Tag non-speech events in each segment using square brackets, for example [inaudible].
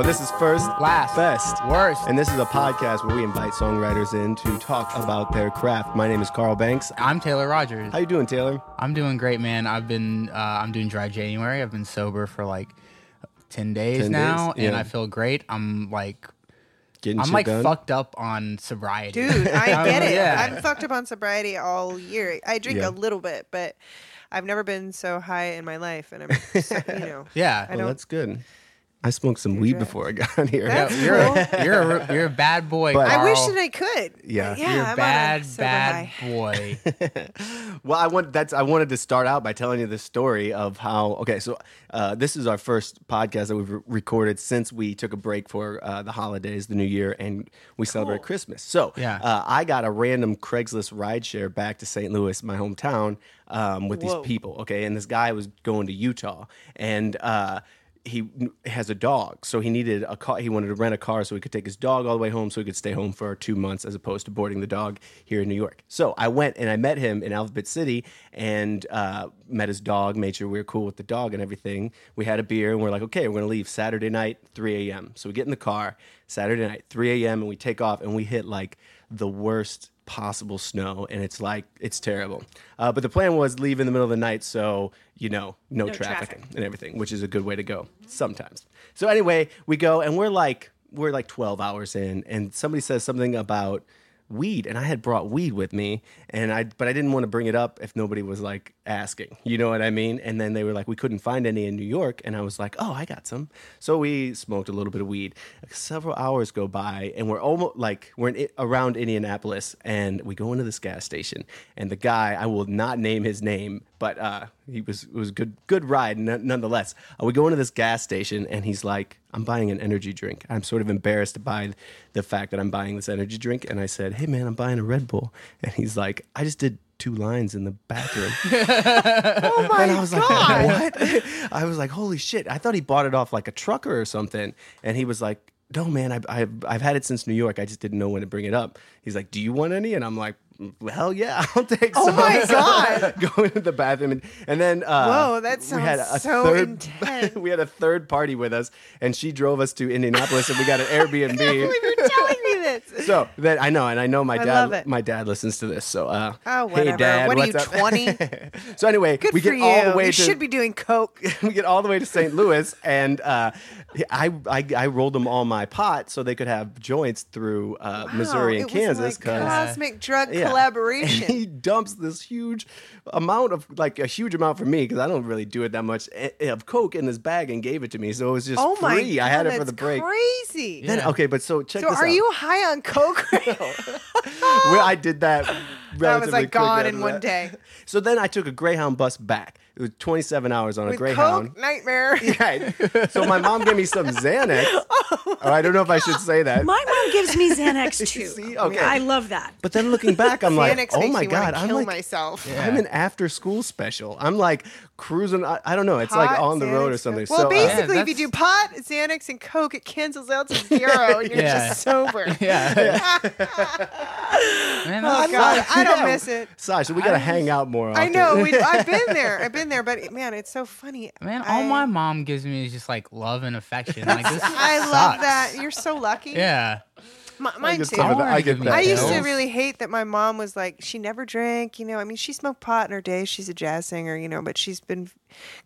Well, this is first, Last. best, Worst. and this is a podcast where we invite songwriters in to talk about their craft. My name is Carl Banks. I'm Taylor Rogers. How you doing, Taylor? I'm doing great, man. I've been uh, I'm doing dry January. I've been sober for like ten days 10 now, days? and Yeah. I feel great. I'm like Getting I'm like done? fucked up on sobriety, Dude, I [laughs] get it. Yeah. I'm fucked up on sobriety all year. I drink Yeah. a little bit, but I've never been so high in my life, and I'm, so, you know, [laughs] yeah. I Well, don't- that's good. I smoked some weed drugs. before I got here. Yeah, That's you're cool. a, you're a, you're a bad boy. But- I wish that I could. Yeah. yeah, You're I'm a bad, sober bad high. boy. [laughs] Well, I want that's I wanted to start out by telling you the story of how. Okay, so uh, this is our first podcast that we've re- recorded since we took a break for uh, the holidays, the New Year, and we celebrate Christmas. So Yeah. uh, I got a random Craigslist rideshare back to St. Louis, my hometown, um, with Whoa. these people. Okay, and this guy was going to Utah, and. He has a dog, so he needed a car. He wanted to rent a car so he could take his dog all the way home, so he could stay home for two months, as opposed to boarding the dog here in New York. So I went and I met him in Alphabet City and uh, met his dog, made sure we were cool with the dog and everything. We had a beer and we're like, okay, we're gonna leave Saturday night, 3 a.m. So we get in the car Saturday night, 3 a.m. and we take off and we hit like the worst possible snow and it's like it's terrible uh, but the plan was leave in the middle of the night so you know no, traffic, traffic. and everything which is a good way to go sometimes so anyway we go and we're like we're like 12 hours in and somebody says something about weed and i had brought weed with me and i but i didn't want to bring it up if nobody was like asking you know what i mean? And then they were like we couldn't find any in new york and i was like oh i got some. So we smoked a little bit of weed. Several hours go by and we're almost like we're in, around indianapolis and we go into this gas station and the guy i will not name his name but uh, he was it was a good good ride n- nonetheless. Uh, we go into this gas station and he's like, "I'm buying an energy drink." I'm sort of embarrassed by the fact that I'm buying this energy drink, and I said, "Hey man, I'm buying a Red Bull," and he's like, "I just did." Two lines in the bathroom. [laughs] Oh my And I was god! like, what? [laughs] I was like, holy shit. I thought he bought it off like a trucker or something. And he was like, no, man, I've, I've, I've had it since New York. I just didn't know when to bring it up. He's like, do you want any? And I'm like, "Mm, hell yeah, [laughs] I'll take Oh some. Oh [laughs] my God. [laughs] Go into the bathroom. And, and then, uh, Whoa, that we had a so third, intense. we had a third party with us and she drove us to Indianapolis and we got an Airbnb. Believe you're telling me this. So that I know, and I know my I dad. My dad listens to this. So, uh, Oh, hey, dad, What are what's you, [laughs] 20? so anyway, Good we get you. all the way you to should be doing coke. [laughs] we get all the way to St. Louis, and uh, I, I I rolled them all my pot so they could have joints through uh, Missouri and it was Kansas. like 'cause- cosmic drug yeah. [laughs] collaboration. And he dumps this huge amount of like a huge amount for me because I don't really do it that much eh, of coke in this bag and gave it to me, so it was just oh my free. god! I had it for the break. Crazy. Then Yeah. okay, but so check So this are out. you high on coke? [laughs] I did that. That was like gone in one that. day. [laughs] So then I took a Greyhound bus back. It was 27 hours on a With Greyhound. coke nightmare. [laughs] Yeah. So my mom gave me some [laughs] Xanax. Oh, or I don't know if I should say that. My mom gives me Xanax too. See? Okay. I love that. But then looking back, I'm like, Xanax oh makes my me god, want to I'm kill like, myself. I'm an after school special. I'm like cruising. I, I don't know. It's like Pot, on the road or Xanax, something. Coke. Well, so, uh, basically, Yeah, if you do pot, Xanax, and Coke, it cancels out to zero, and you're Yeah. just sober. yeah. Man, Oh that's- God, I don't [laughs] miss it. Sasha, we gotta hang out more. I know. We, I've been [laughs] there. I've been there, but man, it's so funny. Man, all I, my mom gives me is just like love and affection. Like this. [laughs] I love that. You're so lucky. Yeah. M- I mine get too. some of that. wanna I get that. I used to really hate that my mom was like she never drank, you know. I mean, she smoked pot in her day. She's a jazz singer, you know, but she's been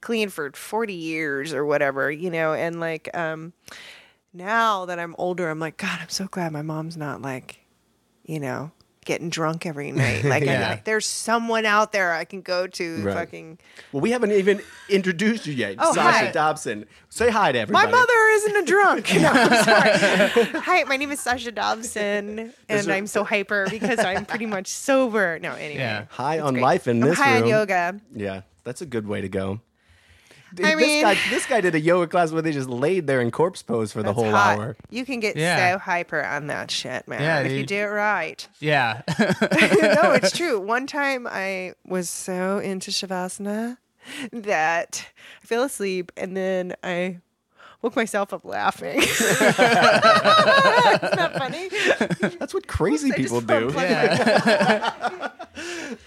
clean for 40 years or whatever, you know, and like um now that I'm older, I'm like god, I'm so glad my mom's not like, you know, getting drunk every [laughs] night. Like Yeah. I, there's someone out there I can go to Right. fucking Well, we haven't even introduced you yet. Oh, Sasha hi. Dobson. Say hi to everyone. My mother isn't a drunk. [laughs] [laughs] No, I'm sorry. Hi, my name is Sasha Dobson, and I'm so hyper because I'm pretty much sober. No, anyway. Yeah. High on great. life in I'm this high room. on yoga. Yeah, that's a good way to go. [laughs] I this mean- guy, this guy did a yoga class where they just laid there in corpse pose for the whole hot. hour. You can get Yeah. so hyper on that shit, man. Yeah, if you dude. do it right. Yeah. [laughs] [laughs] no, it's true. One time I was so into Shavasana that I fell asleep and then I woke myself up laughing. [laughs] [laughs] Isn't that funny? That's what crazy I just people do. unplugged yeah. [laughs]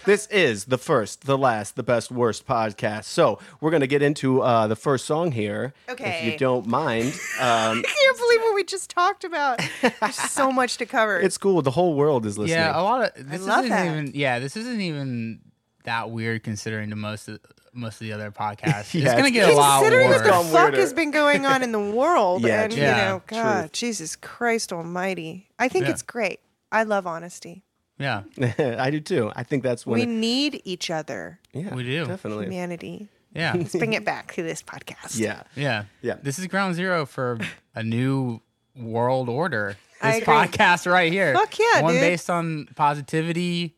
This is the first, the last, the best, worst podcast. So we're gonna get into uh, the first song here, if Okay. you don't mind. Um, I can't believe what we just talked about. There's so much to cover. it's cool. The whole world is listening. Yeah, a lot of this love isn't that. even. Yeah, this isn't even that weird considering to most of most of the other [laughs] podcasts. Yeah, it's gonna get a lot Considering what the fuck weirder. has been going on in the [laughs] world, Yeah, and true. you Yeah, know, God, truth. Jesus Christ Almighty, I think Yeah. it's great. I love honesty. Yeah, [laughs] I do too. I think that's when we it, need each other, yeah, we do. definitely. humanity. yeah, Let's bring it back to this podcast. Yeah, yeah, Yeah. This is ground zero for a new world order. This podcast right here. Fuck yeah, One dude. based on positivity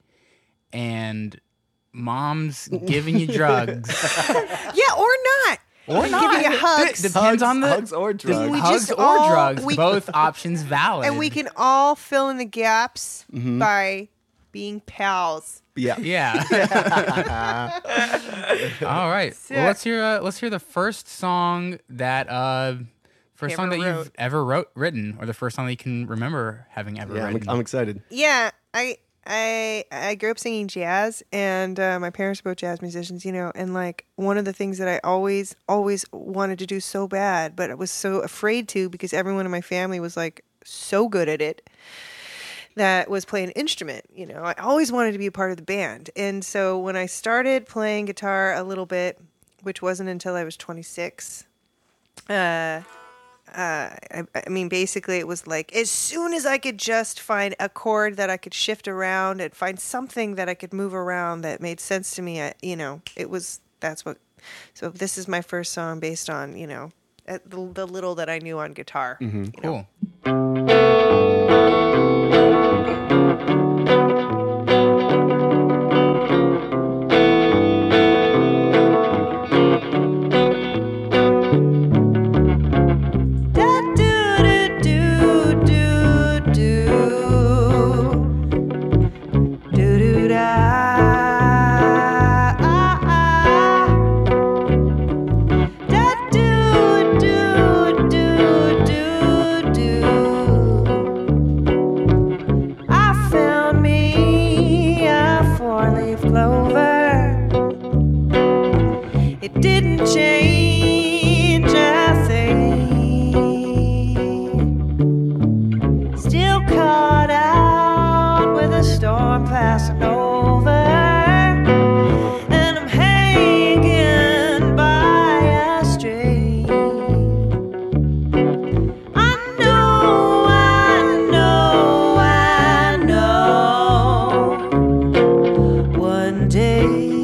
and moms [laughs] giving you drugs. [laughs] Yeah, or not. Or Giving you hugs. D- depends Hugs- on the hugs or drugs. We hugs just or all- drugs. we- [laughs] both options valid. and we can all fill in the gaps Mm-hmm. by being pals. yeah. Yeah. All right. Sick. Well, let's hear. Uh, let's hear the first song that uh, first song that wrote. you've ever wrote written, or the first song that you can remember having ever Yeah, I'm, written. I'm excited. Yeah, I I I grew up singing jazz, and uh, my parents were both jazz musicians, you know. And like one of the things that I always always wanted to do so bad, but I was so afraid to because everyone in my family was like so good at it that was play an instrument. You know, I always wanted to be a part of the band, and so when I started playing guitar a little bit, which wasn't until I was 26. Uh, uh, I, I mean, basically, it was like as soon as I could just find a chord that I could shift around and find something that I could move around that made sense to me, I, you know, it was that's what. So this is my first song based on you know the, the little that I knew on guitar. you know. cool. Day.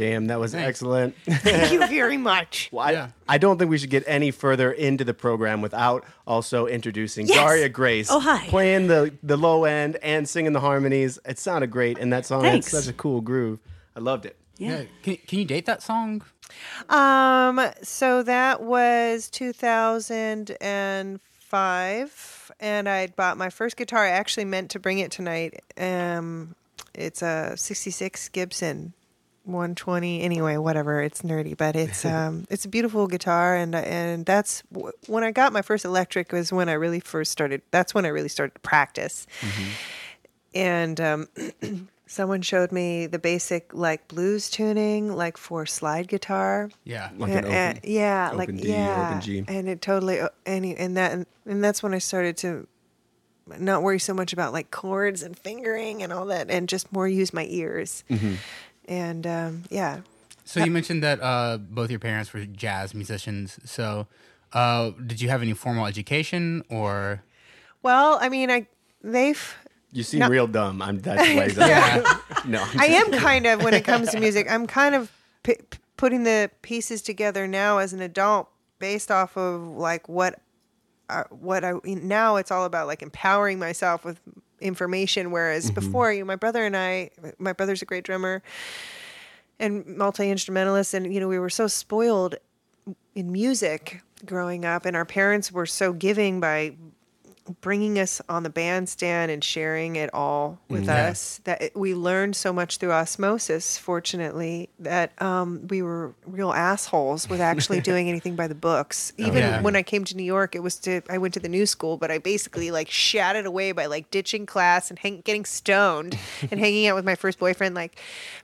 Damn, that was excellent. [laughs] Thank you very much. Well, I, Yeah. I don't think we should get any further into the program without also introducing Yes. Daria Grace. Oh, hi. Playing the, the low end and singing the harmonies. It sounded great, and that song Thanks. had such a cool groove. I loved it. Yeah. Can, can you date that song? Um, so that was 2005, and I bought my first guitar. I actually meant to bring it tonight. Um, it's a 66 Gibson 120. Anyway, whatever. It's nerdy, but it's [laughs] um, it's a beautiful guitar, and and that's when I got my first electric was when I really first started. That's when I really started to practice, and um. [clears throat] Someone showed me the basic like blues tuning, like for slide guitar. Yeah. Like Yeah, an open, yeah, open like D, yeah, open G. and it totally uh, any and that and, and that's when I started to not worry so much about like chords and fingering and all that, and just more use my ears. Mm-hmm. And um, yeah, So you mentioned that uh, both your parents were jazz musicians. So uh, did you have any formal education or? well, I mean, I they've You seem No. real dumb. I'm that's [laughs] why. Yeah. No, I'm I just- am kind of when it comes to [laughs] music. I'm kind of p- p- putting the pieces together now as an adult, based off of like what, uh, what I now it's all about like empowering myself with information. Whereas mm-hmm. before, you, know, my brother and I, my brother's a great drummer and multi instrumentalist, and you know we were so spoiled in music growing up, and our parents were so giving by bringing us on the bandstand and sharing it all with Yeah. us that it, we learned so much through osmosis fortunately that um, we were real assholes with actually [laughs] doing anything by the books even Yeah. when i came to new york it was to i went to the new school but i basically like shat it away by like ditching class and hang, getting stoned and [laughs] hanging out with my first boyfriend like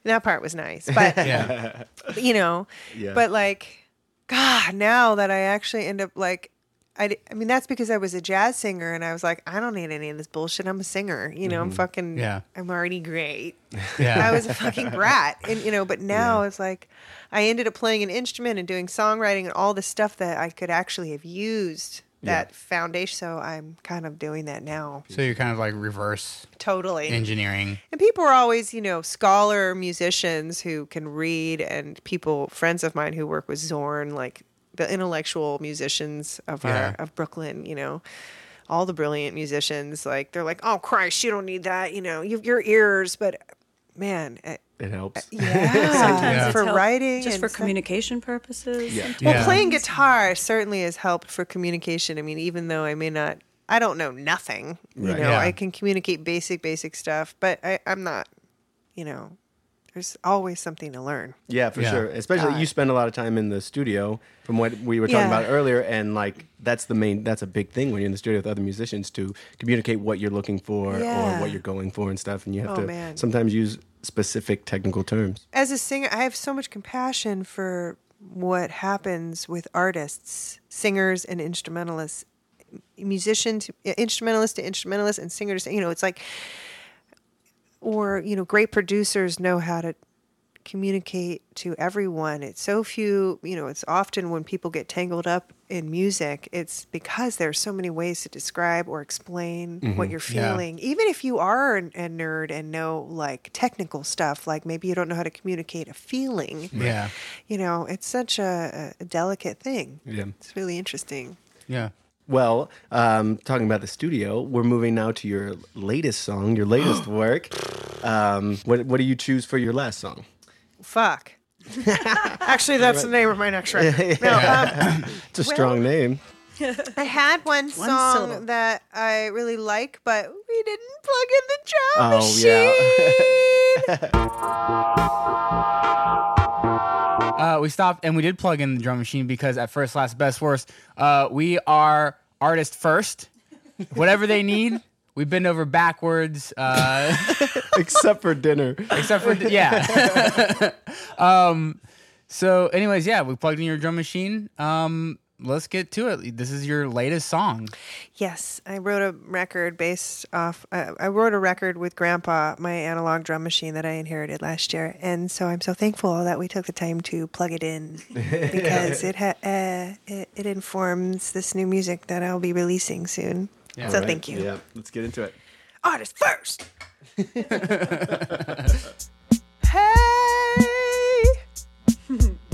that part was nice but [laughs] Yeah. you know but like god now that i actually end up like I, I mean that's because I was a jazz singer and I was like I don't need any of this bullshit. I'm a singer you know I'm mm-hmm. fucking Yeah. I'm already great. [laughs] Yeah. I was a fucking brat. And you know but now it's like I ended up playing an instrument and doing songwriting and all the stuff that I could actually have used that foundation. So I'm kind of doing that now. So you're kind of like reverse totally. engineering. and people are always, you know, scholar musicians who can read, and people, friends of mine who work with Zorn, like the intellectual musicians of Yeah. our of Brooklyn, you know, all the brilliant musicians. Like they're like, oh Christ, you don't need that, you know, you your ears, but man, uh, it helps. yeah, [laughs] Yeah. for help- writing, just and for stuff. communication purposes. Yeah. Well, Yeah. playing guitar certainly has helped for communication. I mean, even though I may not, I don't know nothing. You know, Yeah. I can communicate basic, basic stuff, but I, I'm not. You know, there's always something to learn. Yeah, for Yeah. sure. Especially God. you spend a lot of time in the studio, from what we were talking Yeah. about earlier, and like that's the main. That's a big thing when you're in the studio with other musicians to communicate what you're looking for Yeah. or what you're going for and stuff, and you have Oh, to man. sometimes use specific technical terms. As a singer, I have so much compassion for what happens with artists, singers, and instrumentalists, musicians, instrumentalists to instrumentalists, and singers. You know, it's like, or you know, great producers know how to communicate to everyone. It's so few, you know, it's often when people get tangled up in music, it's because there's so many ways to describe or explain what mm-hmm. you're Yeah. feeling. Even if you are a nerd and know like technical stuff, like maybe you don't know how to communicate a feeling, Yeah. you know, it's such a, a delicate thing. Yeah. It's really interesting. Yeah. Well, um, talking about the studio, we're moving now to your latest song, your latest [gasps] work. Um, what what do you choose for your last song? Fuck. [laughs] Actually, that's the name of my next record. [laughs] No, um, It's a strong name. I had one, One song syllable. that I really like, but we didn't plug in the drum Oh, machine. [laughs] Uh, we stopped and we did plug in the drum machine because at first, last, best, worst, uh, we are artist first. Whatever they need, we bend over backwards. Uh, [laughs] Except for dinner. except for yeah. [laughs] um, so, anyways, yeah, we plugged in your drum machine. Um, let's get to it. This is your latest song. Yes, I wrote a record based off. Uh, I wrote a record with Grandpa, my analog drum machine that I inherited last year, and so I'm so thankful that we took the time to plug it in [laughs] because it ha- uh, it, it informs this new music that I'll be releasing soon. Yeah. so All right. thank you. Yeah, let's get into it. Artist first. [laughs] hey, [laughs]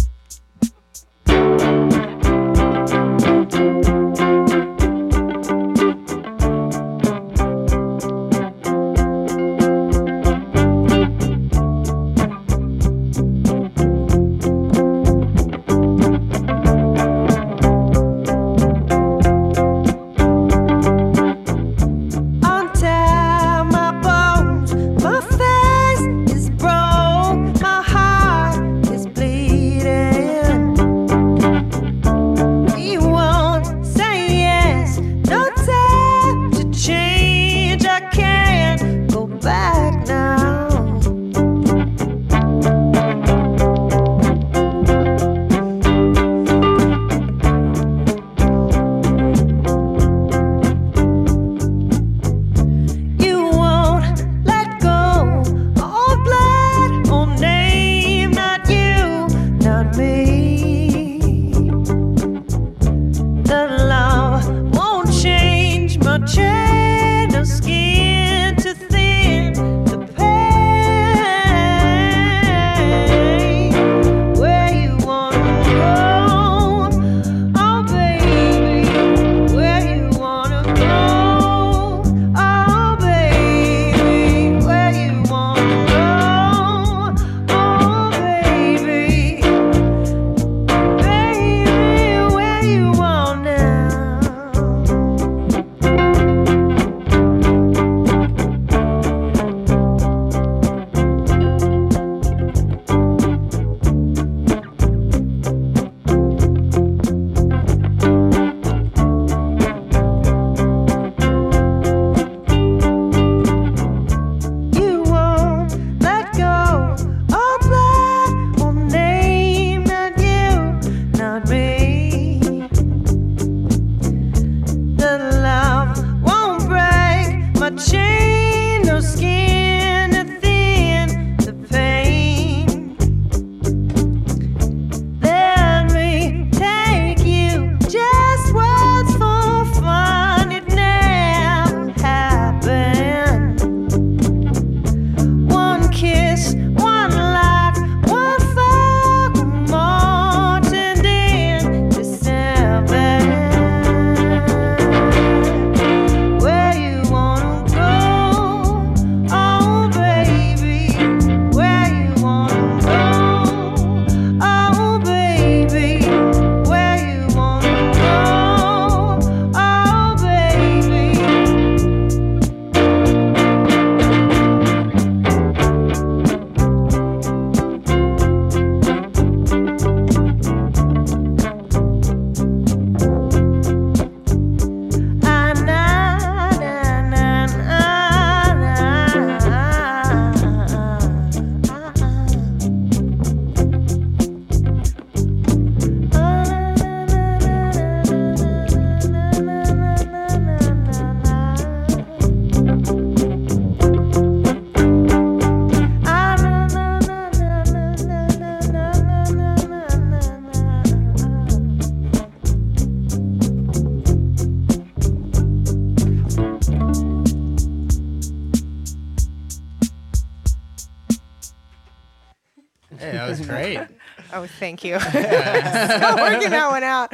Oh, thank you. [laughs] [laughs] Still working that one out.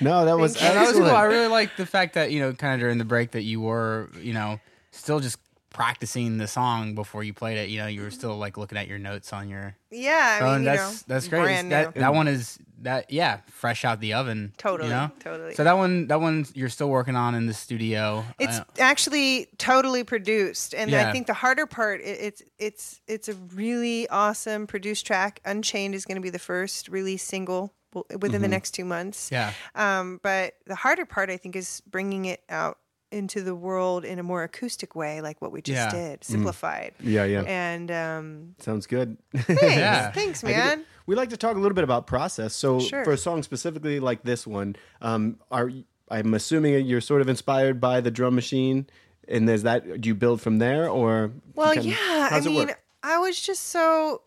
No, that was that was cool. I really like the fact that you know, kind of during the break, that you were, you know, still just practicing the song before you played it. You know, you were still like looking at your notes on your Yeah, I phone. mean, you that's know, that's great. brand that new. that one is that yeah, fresh out the oven. Totally, You know? totally. So that one, that one, you're still working on in the studio. It's Uh, actually totally produced, and Yeah. I think the harder part i it's it's it's a really awesome produced track. Unchained is going to be the first release single w- within the next two months. Mm-hmm. yeah. Um, but the harder part, I think, is bringing it out into the world in a more acoustic way, like what we just Yeah. did, simplified. Yeah, yeah. And um, Sounds good. [laughs] thanks, Yeah. thanks, I get it. man. We like to talk a little bit about process. So Sure. for a song specifically like this one, um, are I'm assuming you're sort of inspired by the drum machine, and is that do you build from there or? Well, kind of- yeah. I mean, work? I was just so,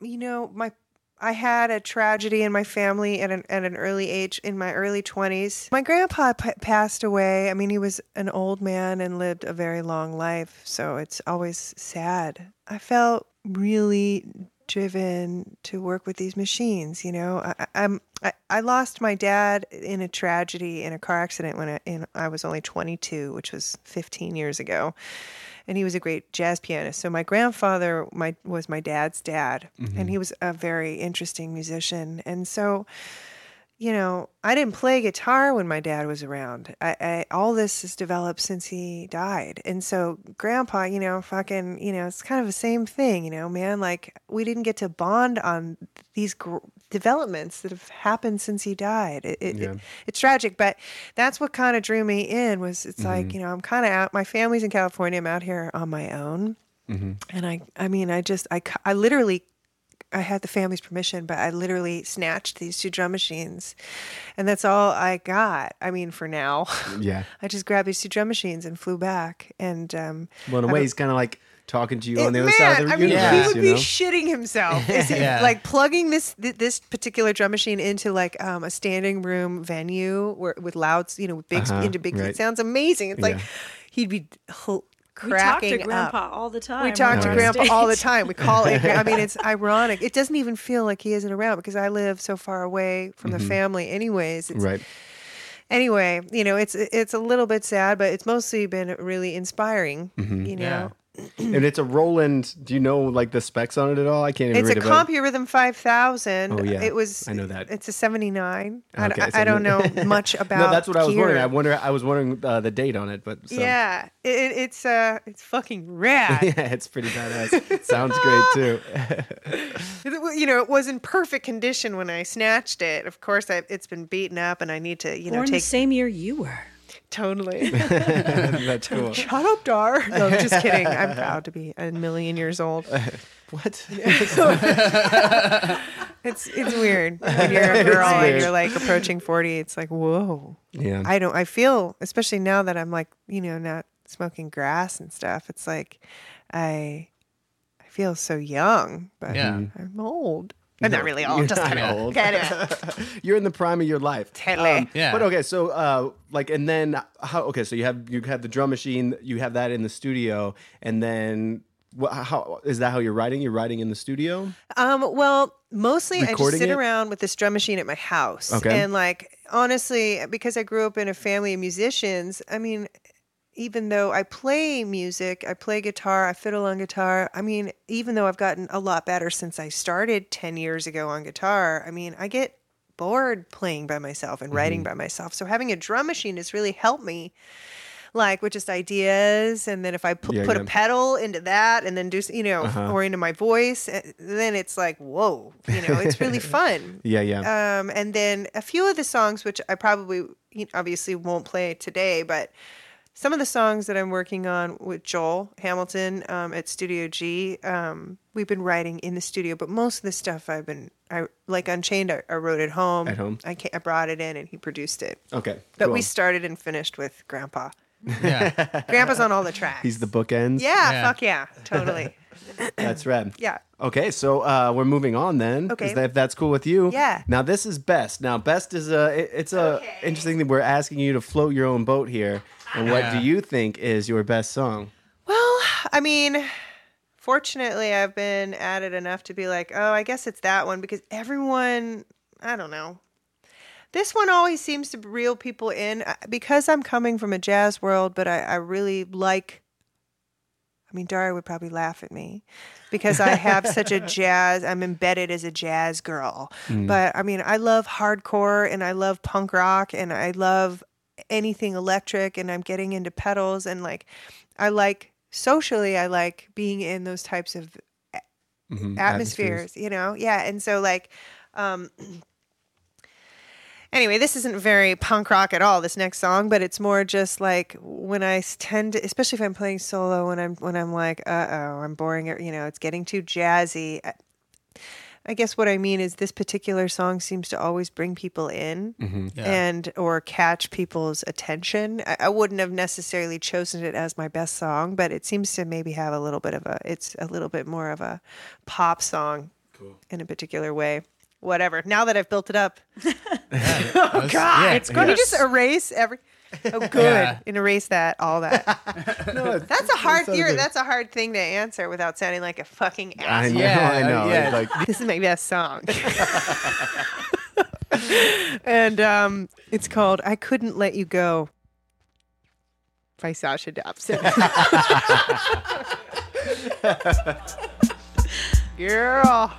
you know, my I had a tragedy in my family at an at an early age in my early twenties. My grandpa p- passed away. I mean, he was an old man and lived a very long life, so it's always sad. I felt really driven to work with these machines. You know, I, I'm I, I lost my dad in a tragedy in a car accident when I, in, I was only 22, which was 15 years ago, and he was a great jazz pianist. So my grandfather my was my dad's dad, and mm-hmm. he was a very interesting musician, and so you know, I didn't play guitar when my dad was around. I, I all this has developed since he died, and so grandpa, you know, fucking, you know, it's kind of the same thing, you know, man. Like we didn't get to bond on these gr- developments that have happened since he died. It, it, Yeah. it- it's tragic, but that's what kind of drew me in. Was it's like mm-hmm. you know, I'm kind of out. My family's in California. I'm out here on my own, mm-hmm. and I, I mean, I just, I, I literally I had the family's permission, but I literally snatched these two drum machines, and that's all I got. I mean, for now, [laughs] Yeah. I just grabbed these two drum machines and flew back. And um, Well, in a way, a- he's kind of like talking to you it- on the other man, side of the I mean, universe. he would be know? shitting himself. [laughs] Is Yeah. like plugging this th- this particular drum machine into like um, a standing room venue where with louds, you know, with big Uh-huh, into big. right. It sounds amazing. It's like he'd be h- We talk cracking to Grandpa up. all the time. We talk to we're Grandpa all the time. We call it. I mean, [laughs] it's ironic. It doesn't even feel like he isn't around because I live so far away from the family. Anyways, it's, Mm-hmm. Right. anyway, you know, it's it's a little bit sad, but it's mostly been really inspiring. Mm-hmm. You know, Yeah. And it's a Roland. Do you know like the specs on it at all? I can't even it's a read about it. CompuRhythm 5000. Oh, yeah. It was. I know that. It's a 79. I, Okay, I, I don't know [laughs] much about. No, that's what I was wondering. I wonder. I was wondering uh, the date on it, but so. Yeah, it, it, it's uh, it's fucking rad. [laughs] yeah, it's pretty badass. Sounds great too. [laughs] You know, it was in perfect condition when I snatched it. Of course, I, it's been beaten up, and I need to, you know, Born the take same year you were. Totally. [laughs] [laughs] That's cool. Shut up, Dar. No, I'm just kidding. I'm [laughs] proud to be a million years old. What? It's it's weird when you're a girl and you're like approaching forty. It's like whoa. Yeah. I don't. I feel, especially now that I'm like, you know, not smoking grass and stuff. It's like I, I feel so young, but Yeah. Mm-hmm. I'm old. I'm not really [laughs] old. Just kind of old. Kidding. [laughs] You're in the prime of your life. Totally. Yeah. But okay, so uh, like, and then how? Okay, so you have you have the drum machine. You have that in the studio, and then what? How is that? How you're writing? You're writing in the studio. Um, well, mostly I just Recording sit it? around with this drum machine at my house. Okay. And like honestly, because I grew up in a family of musicians, I mean, even though I play music, I play guitar, I fiddle on guitar. I mean, even though I've gotten a lot better since I started 10 years ago on guitar, I mean, I get bored playing by myself and writing Mm-hmm. by myself. So having a drum machine has really helped me like with just ideas and then if i Yeah, put yeah. a pedal into that and then do you know Uh-huh. or into my voice eh, then it's like whoa you know it's really [laughs] fun Yeah, yeah. um, and then a few of the songs which i probably you know, obviously won't play today but some of the songs that i'm working on with joel hamilton um, at studio g um, we've been writing in the studio but most of the stuff i've been i like unchained i, I wrote it home At home? I, I brought it in and he produced it okay. but cool. we started and finished with grandpa Yeah. [laughs] grandpa's on all the tracks He's the bookends. yeah, Yeah. fuck yeah, totally. [laughs] that's rad. Yeah. Okay, so uh, we're moving on then. Okay. Is that, if that's cool with you. Yeah. Now this is best. Now best is a. it- it's a Okay. interesting that We're asking you to float your own boat here. And what do [laughs] you think is your best song? Well, I mean, fortunately, I've been at it enough to be like, oh, I guess it's that one because everyone, I don't know. This one always seems to reel people in uh, because I'm coming from a jazz world, but I, I really like. I mean, Daria would probably laugh at me because I have such a [laughs] jazz. I'm embedded as a jazz girl, but I mean, I love hardcore and I love punk rock and I love anything electric and I'm getting into pedals and like I like socially I like being in those types of Mhm, atmospheres, you know? Yeah. And so like um [clears throat] anyway, this isn't very punk rock at all, this next song, but it's more just like when I tend to especially if I'm playing solo when I'm when I'm like, uh oh, I'm boring it, you know, it's getting too jazzy. I, I guess what I mean is this particular song seems to always bring people in mm-hmm. Yeah. and or catch people's attention. I, I wouldn't have necessarily chosen it as my best song, but it seems to maybe have a little bit of a it's a little bit more of a pop song in a particular way. Whatever. Now that I've built it up, [laughs] [laughs] oh God, yeah, it's going yeah. to just erase every. Oh, [laughs] good. Yeah. And erase that, all that. [laughs] No, [laughs] That's a hard so theory. good. That's a hard thing to answer without sounding like a fucking asshole. I know, Yeah, I know. yeah. Like This is my best song. and um, it's called "I Couldn't Let You Go" by Sasha Dobson. Girl.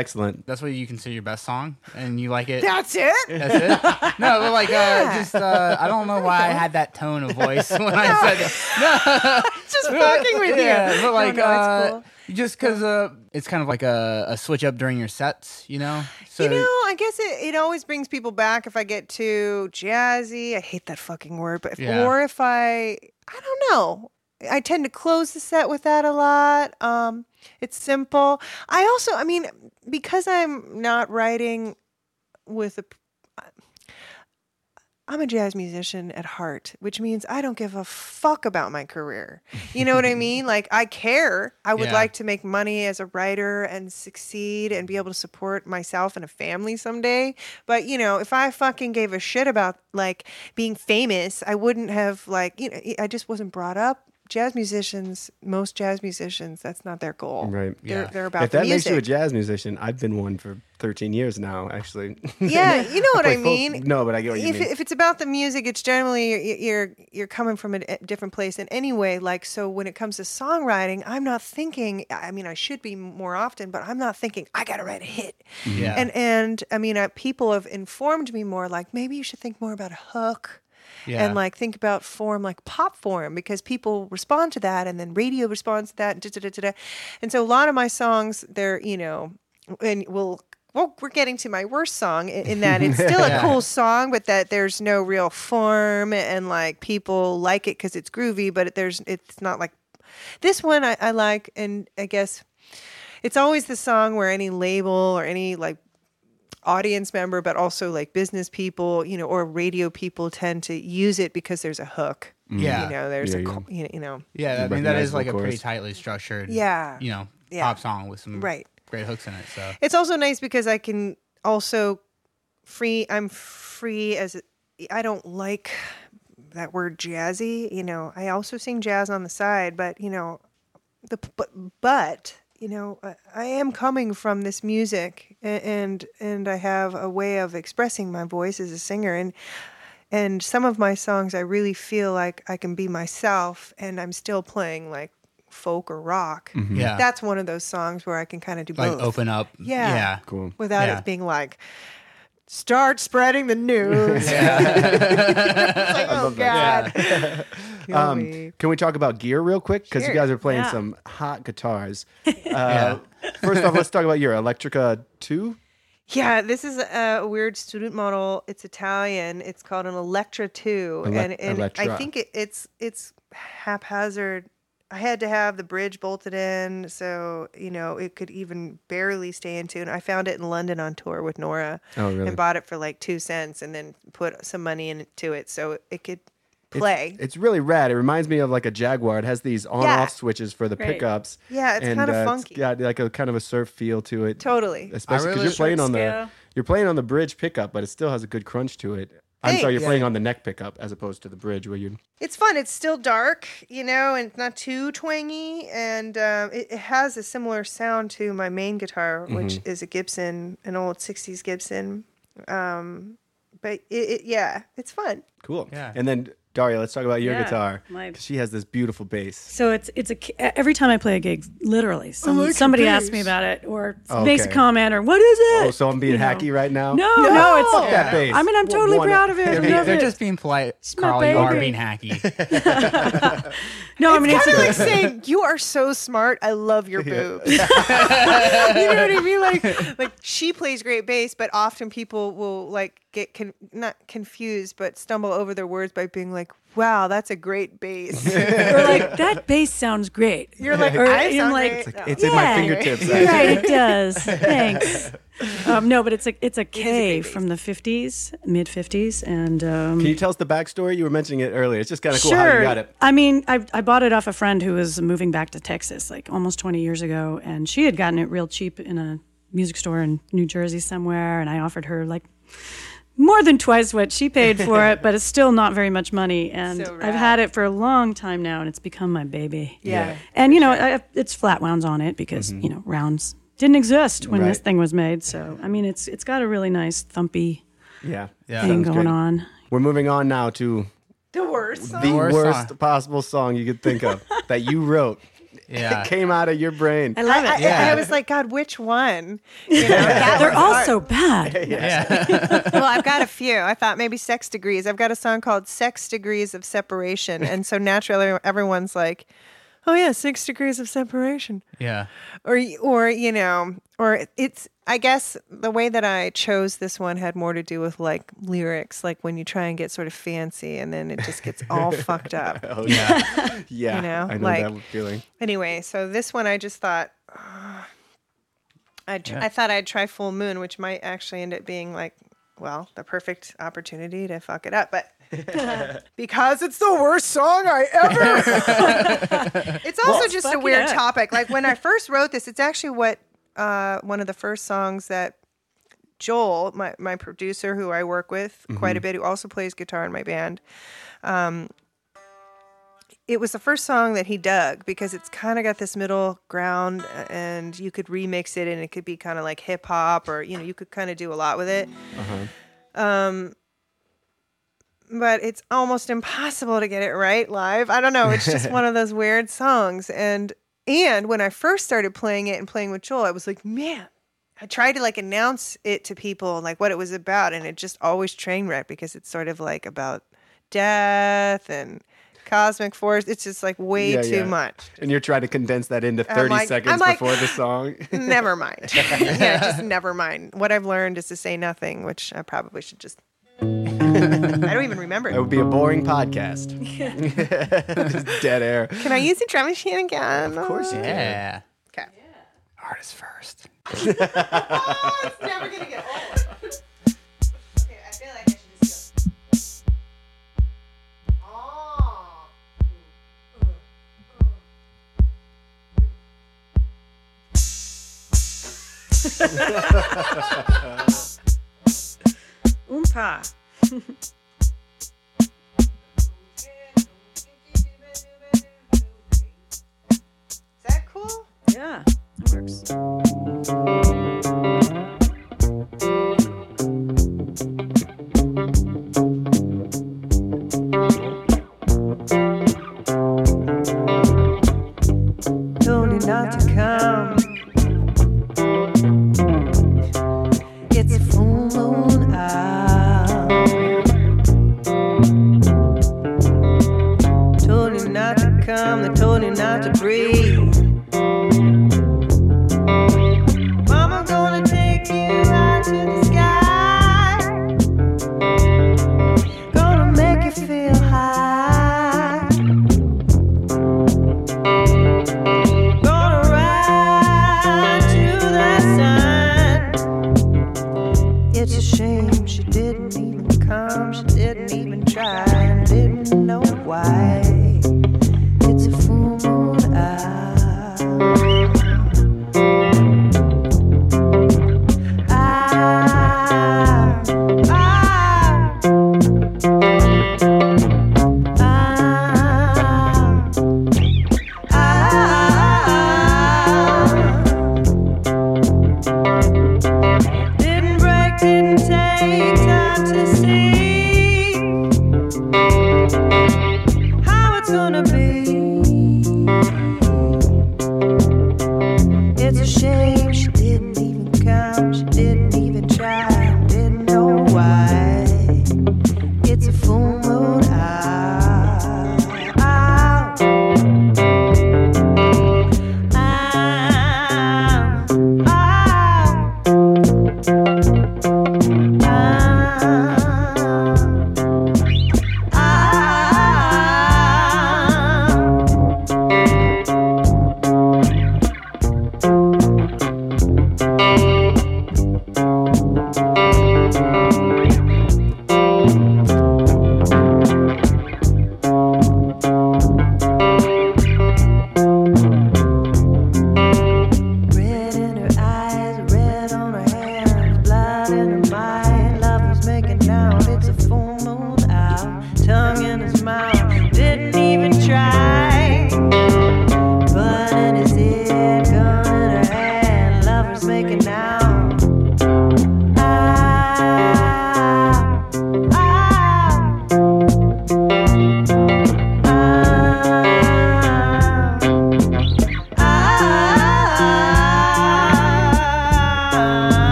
Excellent. That's what you consider your best song, and you like it. That's it? That's it. No, but like, uh, just uh, I don't know why I had that tone of voice when I said that. No, [laughs] Just [laughs] fucking with you. Yeah, but like, no, it's uh, cool. just because uh, it's kind of like a, a switch up during your sets, you know. So you know, I guess it, it always brings people back if I get too jazzy. I hate that fucking word, but if, Yeah. or if I, I don't know. I tend to close the set with that a lot. Um, it's simple. I also, I mean, because I'm not writing with a. I'm a jazz musician at heart, which means I don't give a fuck about my career. You know what I mean? [laughs] Like I care. I would Yeah. like to make money as a writer and succeed and be able to support myself and a family someday. But you know, if I fucking gave a shit about like being famous, I wouldn't have like you know, I just wasn't brought up. Jazz musicians, most jazz musicians, that's not their goal. Right. They're, Yeah. they're about if the that makes you a jazz musician, I've been one for 13 years now, actually. [laughs] yeah, you know what I Play folk- mean. No, but I get what you if, mean. if it's about the music, it's generally you're you're, you're coming from a, a different place. And anyway, like so, when it comes to songwriting, I'm not thinking. I mean, I should be more often, but I'm not thinking I got to write a hit. Yeah. And and I mean, uh, people have informed me more. Like maybe you should think more about a hook. Yeah. And like think about form like pop form because people respond to that and then radio responds to that and, da-da-da-da-da. and so a lot of my songs they're you know and we'll well, we're getting to my worst song in, in that it's still a [laughs] cool song, but that there's no real form and like people like it because it's groovy, but there's it's not like this one I, I like, and I guess it's always the song where any label or any like audience member, but also like business people, you know, or radio people tend to use it because there's a hook. Yeah. you know, there's Yeah, a yeah. you know, you know, Yeah, I mean that is like a pretty tightly structured, Yeah. you know, Yeah. pop song with some Right. great hooks in it. So It's also nice because I can also free. I'm free as I don't like that word jazzy. You know, I also sing jazz on the side, but you know, the but but you know, I, I am coming from this music, and and I have a way of expressing my voice as a singer, and and some of my songs I really feel like I can be myself, and I'm still playing like folk or rock. Mm-hmm. yeah, That's one of those songs where I can kind of do like both open up. Yeah. yeah, cool. without Yeah. it being like start spreading the news. [laughs] It's like, oh God. Kill [laughs] Um, can we talk about gear real quick? Because you Sure. guys are playing Yeah. some hot guitars. [laughs] Uh, First off, let's talk about your Electrica 2. Yeah, this is a weird student model. It's Italian. It's called an Electra 2. Ele- and and I Electra. think it, it's it's haphazard. I had to have the bridge bolted in so, you know, it could even barely stay in tune. I found it in London on tour with Norah Oh, really? and bought it for like two cents and then put some money into it so it could play. It's really rad. It reminds me of like a Jaguar. It has these on-off Yeah. switches for the Great. pickups. Yeah, it's and, kinda uh, funky. It's got like a kind of a surf feel to it. totally. Especially because really- you're playing Short on the you're playing on the bridge pickup, but it still has a good crunch to it. I'm sorry, you're playing on the neck pickup as opposed to the bridge where you. It's fun. It's still dark, you know, and it's not too twangy. And um, it, it has a similar sound to my main guitar, which Mm-hmm. is a Gibson, an old 60s Gibson. Um, but it, it, yeah, it's fun. Cool. Yeah. And then Daria, let's talk about your Yeah, guitar. my- she has this beautiful bass. So it's it's a every time I play a gig, literally, some, like somebody asks me about it or Oh, makes a comment or what is it? Oh, so I'm being You know. hacky right now. No, no, it's Fuck that bass. I mean, I'm totally one- proud of it. I They're, they're just being polite, my Carl. You are being hacky. [laughs] [laughs] no, I mean it's Kind of like saying, "You are so smart. I love your boobs." [laughs] you know what I mean? Like, like she plays great bass, but often people will like get con- not confused, but stumble over their words by being like, "Wow, that's a great bass." [laughs] or like that bass sounds great. You're like, Or "I I'm sound like, great." No. It's in my fingertips. You're right, it does. Thanks. [laughs] Um, no, but it's a it's a Kay great bass. from the '50s, mid '50s, and um, Can you tell us the backstory? You were mentioning it earlier. It's just kind of cool sure. how you got it. I mean, I I bought it off a friend who was moving back to Texas like almost 20 years ago, and she had gotten it real cheap in a music store in New Jersey somewhere, and I offered her like more than twice what she paid [laughs] for it, but it's still not very much money. And So I've had it for a long time now, and it's become my baby. Yeah. And you know, I, it's flat wounds on it because mm-hmm. you know rounds didn't exist when this thing was made. So I mean, it's it's got a really nice thumpy Yeah. Yeah. thing Sounds going great. on. We're moving on now to The worst. the Worst worst, song. possible song you could think of [laughs] that you wrote. Yeah. It [laughs] came out of your brain. I love I, it. Yeah. I was like, God, which one? You [laughs] know, They're all hard. so bad. [laughs] yeah. well, I've got a few. I thought maybe Sex Degrees. I've got a song called Sex Degrees of Separation. And so naturally, everyone's like, oh, yeah, Six Degrees of Separation. yeah. Or, or you know, or it's, I guess the way that I chose this one had more to do with like lyrics, like when you try and get sort of fancy and then it just gets all [laughs] fucked up. Oh yeah, [laughs] yeah. You know, I know like- that feeling. Anyway, so this one I just thought uh, I tr- Yeah. I thought I'd try Full Moon, which might actually end up being like well, the perfect opportunity to fuck it up. But [laughs] because it's the worst song I ever. it's also just a fuck it weird topic. Like when I first wrote this, it's actually what uh, one of the first songs that Joel, my, my producer who I work with quite a bit, who also plays guitar in my band, um, it was the first song that he dug because it's kind of got this middle ground uh, and you could remix it and it could be kind of like hip hop or, you know, you could kind of do a lot with it. Um, but it's almost impossible to get it right live. I don't know. It's just [laughs] one of those weird songs. And and when I first started playing it and playing with Joel, I was like, man, I tried to like announce it to people like what it was about, and it just always train wreck because it's sort of like about death and cosmic force. It's just like way Yeah, too yeah. much. And you're trying to condense that into 30 like- seconds like- before the song. [laughs] never mind. [laughs] [laughs] yeah, just never mind. What I've learned is to say nothing, which I probably should just. [laughs] I don't even remember. It. That would be a boring podcast. [laughs] [laughs] Just dead air. Can I use the drum machine again? Of course you can. Yeah. Okay. Artist first. Oh, it's never gonna get old. Okay, I feel like I should just go. Oh. Oompa. Yeah, that works.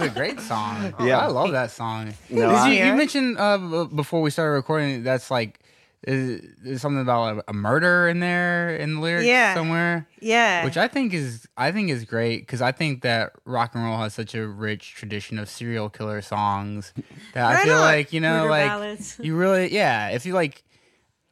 Was a great song. [laughs] Yeah. I love that song. No, I- you, you mentioned uh, before we started recording that's like is, is something about a, a murder in there in the lyrics Yeah. somewhere, Yeah. which I think is I think is great because I think that rock and roll has such a rich tradition of serial killer songs [laughs] that I feel on. like you know Murder like ballads. [laughs] you really yeah if you like.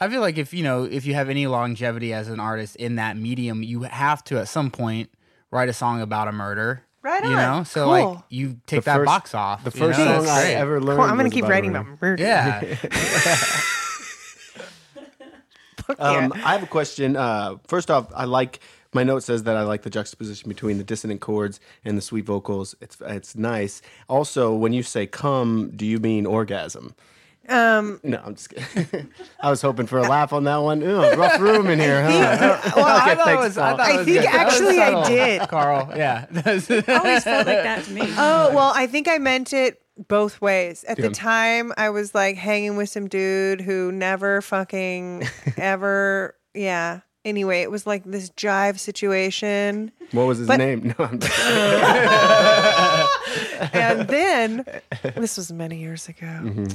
I feel like if you know if you have any longevity as an artist in that medium, you have to at some point write a song about a murder. Right You on. know, so Cool. like you take The that first- box off. The you first know? song That's I great. ever learned. Cool, I'm gonna was keep about writing murder. about murder. Yeah. [laughs] Um, I have a question. Uh, first off, I like my note says that I like the juxtaposition between the dissonant chords and the sweet vocals. It's it's nice. Also, when you say "come," do you mean orgasm? Um, no, I'm just kidding. [laughs] I was hoping for a laugh on that one. Ew, rough room in here, huh? Well, [laughs] I thought it was- I thought it I think good. Actually I did. [laughs] Carl. Yeah. Always felt like that to me. Oh, well, I think I meant it both ways. At Yeah. the time, I was like hanging with some dude who never fucking ever, yeah. Anyway, it was like this jive situation. What was his But- name? [laughs] No, I'm [laughs] and then this was many years ago Mm-hmm.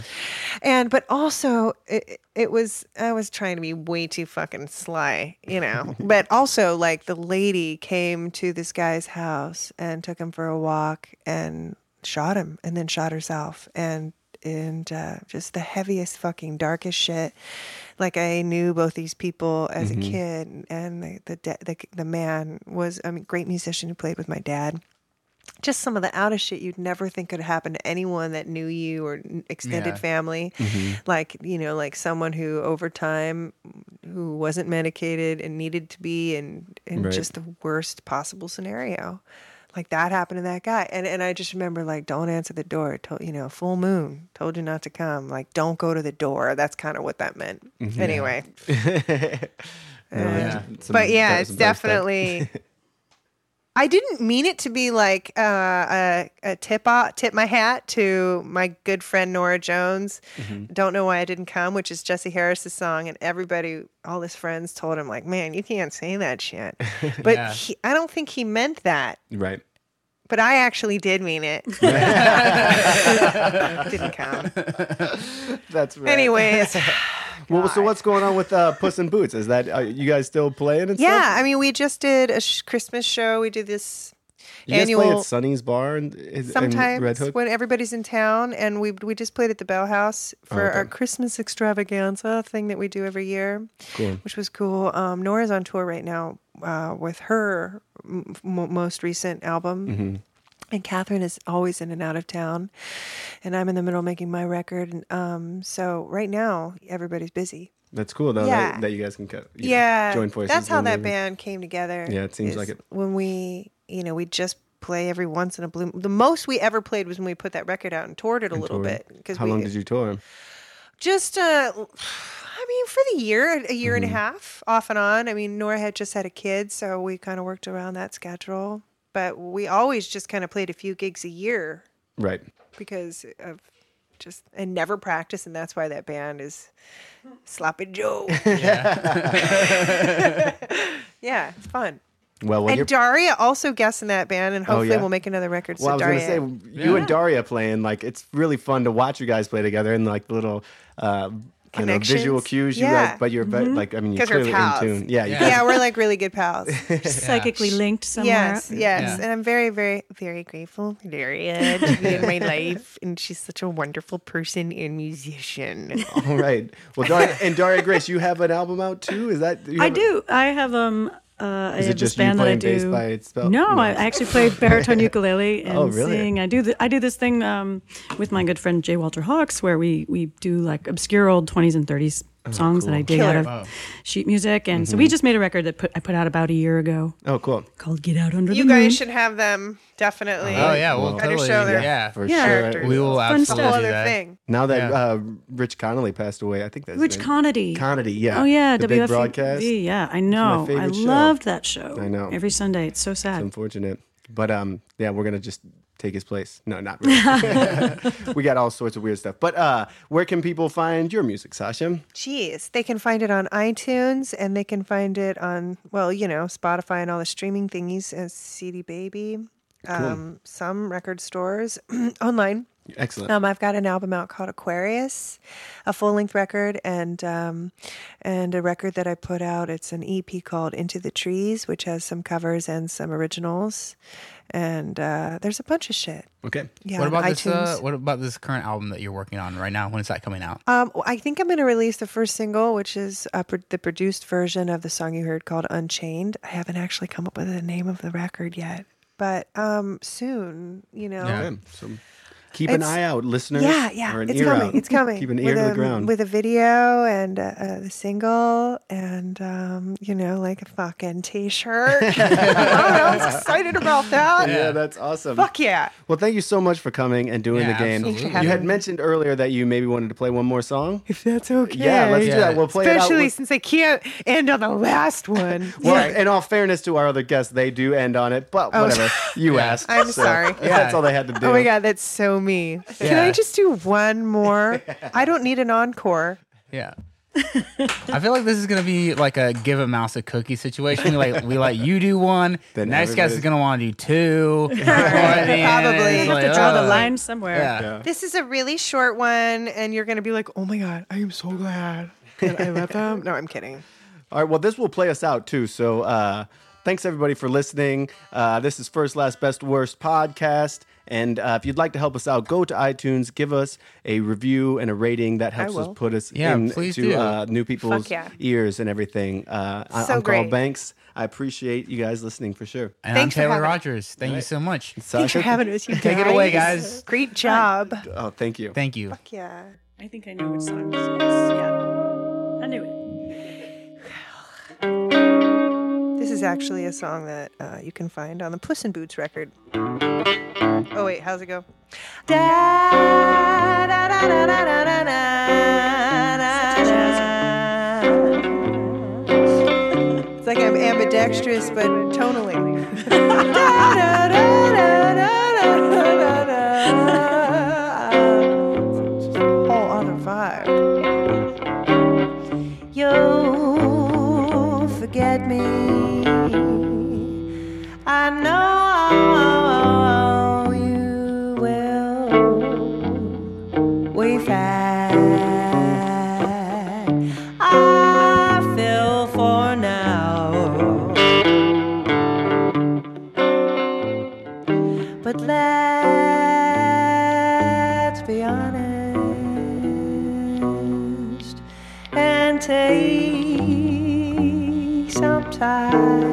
and but also it, it was i was trying to be way too fucking sly you know [laughs] but also like the lady came to this guy's house and took him for a walk and shot him and then shot herself and and uh, just the heaviest fucking darkest shit like i knew both these people as a kid and the the, de- the the man was a great musician who played with my dad just some of the out of shit you'd never think could happen to anyone that knew you or extended Yeah. family. Like, you know, like someone who over time who wasn't medicated and needed to be and, and Right. just the worst possible scenario. Like that happened to that guy. And and I just remember like don't answer the door. Told you know, full moon. Told you not to come. Like don't go to the door. That's kind of what that meant. Mm-hmm. Anyway. [laughs] Yeah. Some- but yeah, it's was some dark stuff. definitely. [laughs] I didn't mean it to be like uh, a, a tip off, tip my hat to my good friend Norah Jones. Mm-hmm. Don't know why I didn't come, which is Jesse Harris's song, and everybody, all his friends, told him like, "Man, you can't say that shit." [laughs] But Yeah. he, I don't think he meant that. Right. But I actually did mean it. [laughs] didn't count. That's right. Anyways, [laughs] Well, so what's going on with uh, Puss in Boots? Is that uh, you guys still playing and yeah. stuff? I mean, we just did a sh- Christmas show. We did this You guys annual. play at Sunny's Bar and, and sometimes Red Hook. when everybody's in town and we we just played at the Bell House for Oh, okay. our Christmas extravaganza thing that we do every year, Cool. which was cool. Um, Norah's on tour right now uh, with her m- most recent album. Mm-hmm. And Catherine is always in and out of town, and I'm in the middle making my record. And um, so right now everybody's busy. That's cool though Yeah. that, that you guys can co- you know, Yeah, join forces. that's how that band came together. Yeah, it seems like it. When we, you know, we just play every once in a blue. The most we ever played was when we put that record out and toured it a little toured. bit. Because How we, long did you tour? Just, uh, I mean, for the year, a year and a Mm-hmm. half, off and on. I mean, Norah had just had a kid, so we kind of worked around that schedule. But we always just kind of played a few gigs a year Right. because of just and never practice, and that's why that band is Sloppy Joe. [laughs] [laughs] yeah, it's fun. Well, and you're Daria also guests in that band, and hopefully yeah? we'll make another record. well, I so was Daria, gonna say you and Daria playing like it's really fun to watch you guys play together and like the little uh, I don't know, visual cues you Yeah. Mm-hmm. guys, but you're ve- like I mean you're 'Cause we're clearly in tune. Yeah, Yeah. yeah, we're like really good pals. [laughs] Psychically linked somewhere. yes, yes, Yeah. and I'm very, very, very grateful for Daria to be in my [laughs] life, and she's such a wonderful person and musician. All right. Well, Daria and Daria Grace, you have an album out too. Is that you I do. I have um. Uh, Is it this just you band that I playing bass do. by itself? No, No. I actually play baritone [laughs] ukulele and Oh, really? sing. I do. The, I do this thing um, with my good friend J. Walter Hawkes, where we we do like obscure old twenties and thirties songs that I dig out of Wow. sheet music. And Mm-hmm. so we just made a record that put I put out about a year ago Oh, cool. called "Get Out Under you the Moon." You guys should have them definitely. Oh yeah, we'll Well, Gotta totally. show their- yeah, For Yeah. sure. We will Fun absolutely stuff. whole do other that. thing. Now that Yeah. uh, Rich Connolly passed away, I think that's Rich name. Conaty. Connolly, yeah. Oh yeah, the big broadcast. Yeah, I know. I favorite show. loved that show. I know. Every Sunday, it's so sad. It's unfortunate, but um, yeah, we're gonna just take his place. No, not really. [laughs] [laughs] we got all sorts of weird stuff. But uh, where can people find your music, Sasha? Jeez, they can find it on iTunes and they can find it on, well, you know, Spotify and all the streaming thingies as CD Baby, um, some record stores [clears throat] online. Excellent. Um, I've got an album out called Aquarius, a full length record, and um, and a record that I put out. It's an EP called Into the Trees, which has some covers and some originals, and uh, there's a bunch of shit. okay. Yeah, what about this? Uh, iTunes. what about this current album that you're working on right now? When is that coming out? Um, I think I'm going to release the first single, which is uh, pro- the produced version of the song you heard called Unchained. I haven't actually come up with the name of the record yet, but um, soon, you know. Yeah. Okay. So keep an eye out, listeners. Yeah, yeah, or an it's ear coming. out. It's coming. Keep an with ear to a, the ground. with a video and a, uh, the single, and um, you know, like a fucking t-shirt. [laughs] I don't know. I'm excited about that. yeah, that's awesome. Fuck yeah! Well, thank you so much for coming and doing Yeah, the game. absolutely. You had me. mentioned earlier that you maybe wanted to play one more song. If that's okay. Yeah, let's do that. We'll play it out. Especially with- since I can't end on the last one. [laughs] Well, Sorry. in all fairness to our other guests, they do end on it, but whatever. [laughs] You asked. I'm so sorry. That's all they had to do. Oh my god, that's so me. Can I just do one more? [laughs] I don't need an encore. Yeah. I feel like this is gonna be like a give a mouse a cookie situation. We like we let you do one. [laughs] the next guest is gonna want to do two. [laughs] Or end, Probably. it's You have to draw oh, the line somewhere. Yeah. Yeah. This is a really short one, and you're gonna be like, "Oh my god, I am so glad that I let them." No, I'm kidding. All right. Well, this will play us out too. So, uh, thanks everybody for listening. Uh, this is First, Last, Best, Worst podcast. And uh, if you'd like to help us out, go to iTunes, give us a review and a rating. That helps us put us Yeah, in please to do. uh, new people's yeah. ears and everything. Uh, I- So I'm Carl great. Banks. I appreciate you guys listening for sure. And Thanks I'm Taylor Rogers. Thank you so much. Thanks for having us. You Take it away, guys. [laughs] Great job. Oh, thank you. Thank you. Fuck yeah. I think I know which song this is. Yeah. I knew it. This is actually a song that uh, you can find on the Puss in Boots record. Oh, wait, how's it go? Da, da, da, da, da, da, da, da, It's like I'm ambidextrous, but tonally. [laughs] Whole other vibe. You'll forget me. Take some time